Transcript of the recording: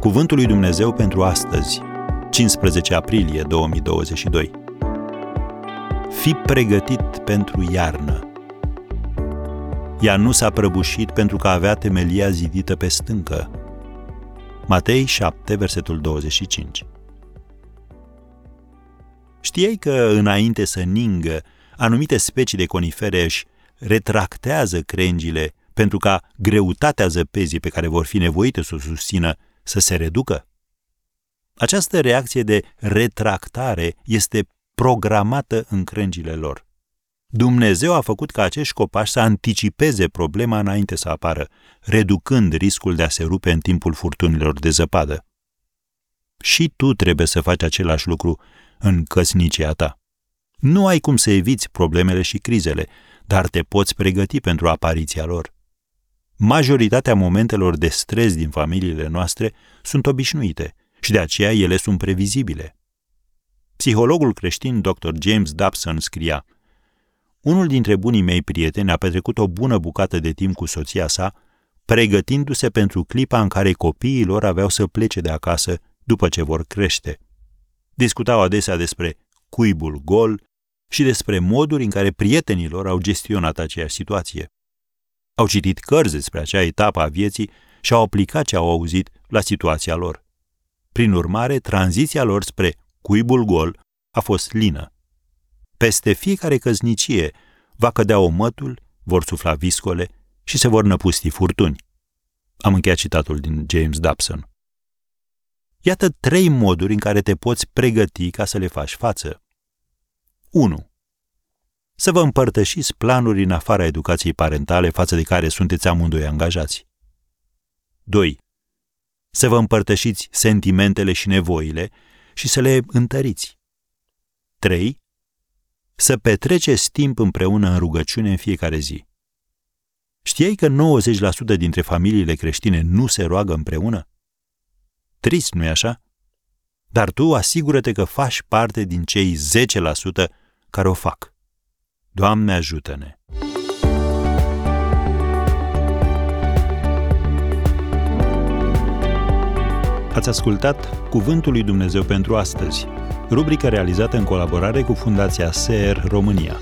Cuvântul lui Dumnezeu pentru astăzi, 15 aprilie 2022. Fi pregătit pentru iarnă. Ea nu s-a prăbușit pentru că avea temelia zidită pe stâncă. Matei 7, versetul 25. Știai că înainte să ningă, anumite specii de conifere își retractează crengile pentru ca greutatea zăpezii pe care vor fi nevoite să o susțină să se reducă? Această reacție de retractare este programată în crengile lor. Dumnezeu a făcut ca acești copaci să anticipeze problema înainte să apară, reducând riscul de a se rupe în timpul furtunilor de zăpadă. Și tu trebuie să faci același lucru în căsnicia ta. Nu ai cum să eviți problemele și crizele, dar te poți pregăti pentru apariția lor. Majoritatea momentelor de stres din familiile noastre sunt obișnuite și de aceea ele sunt previzibile. Psihologul creștin Dr. James Dobson scria Unul dintre bunii mei prieteni a petrecut o bună bucată de timp cu soția sa, pregătindu-se pentru clipa în care copiii lor aveau să plece de acasă după ce vor crește. Discutau adesea despre cuibul gol și despre moduri în care prietenii lor au gestionat aceeași situație. Au citit cărți despre acea etapă a vieții și au aplicat ce au auzit la situația lor. Prin urmare, tranziția lor spre cuibul gol a fost lină. Peste fiecare căznicie va cădea omătul, vor sufla viscole și se vor năpusti furtuni. Am încheiat citatul din James Dobson. Iată trei moduri în care te poți pregăti ca să le faci față. 1. Să vă împărtășiți planuri în afara educației parentale față de care sunteți amândoi angajați. 2. Să vă împărtășiți sentimentele și nevoile și să le întăriți. 3. Să petreceți timp împreună în rugăciune în fiecare zi. Știai că 90% dintre familiile creștine nu se roagă împreună? Trist, nu-i așa? Dar tu asigură-te că faci parte din cei 10% care o fac. Doamne ajută-ne! Ați ascultat Cuvântul lui Dumnezeu pentru astăzi, rubrica realizată în colaborare cu Fundația SER România.